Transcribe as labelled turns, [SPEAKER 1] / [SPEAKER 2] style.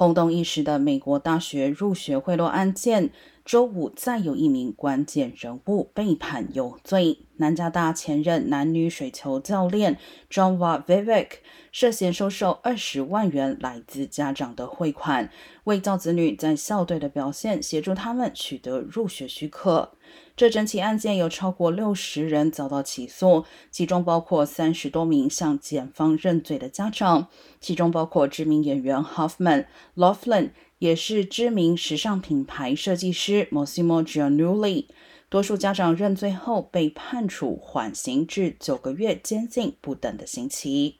[SPEAKER 1] 轰动一时的美国大学入学贿赂案件，周五再有一名关键人物被判有罪。南加大前任男女水球教练 John Vivek 涉嫌收受二十万元来自家长的汇款，为教子女在校队的表现协助他们取得入学许可。这整起案件有超过六十人遭到起诉，其中包括三十多名向检方认罪的家长，其中包括知名演员 Hoffman、Laughlin，也是知名时尚品牌设计师 Mossimo Giannulli。多数家长认罪后被判处缓刑至九个月监禁不等的刑期。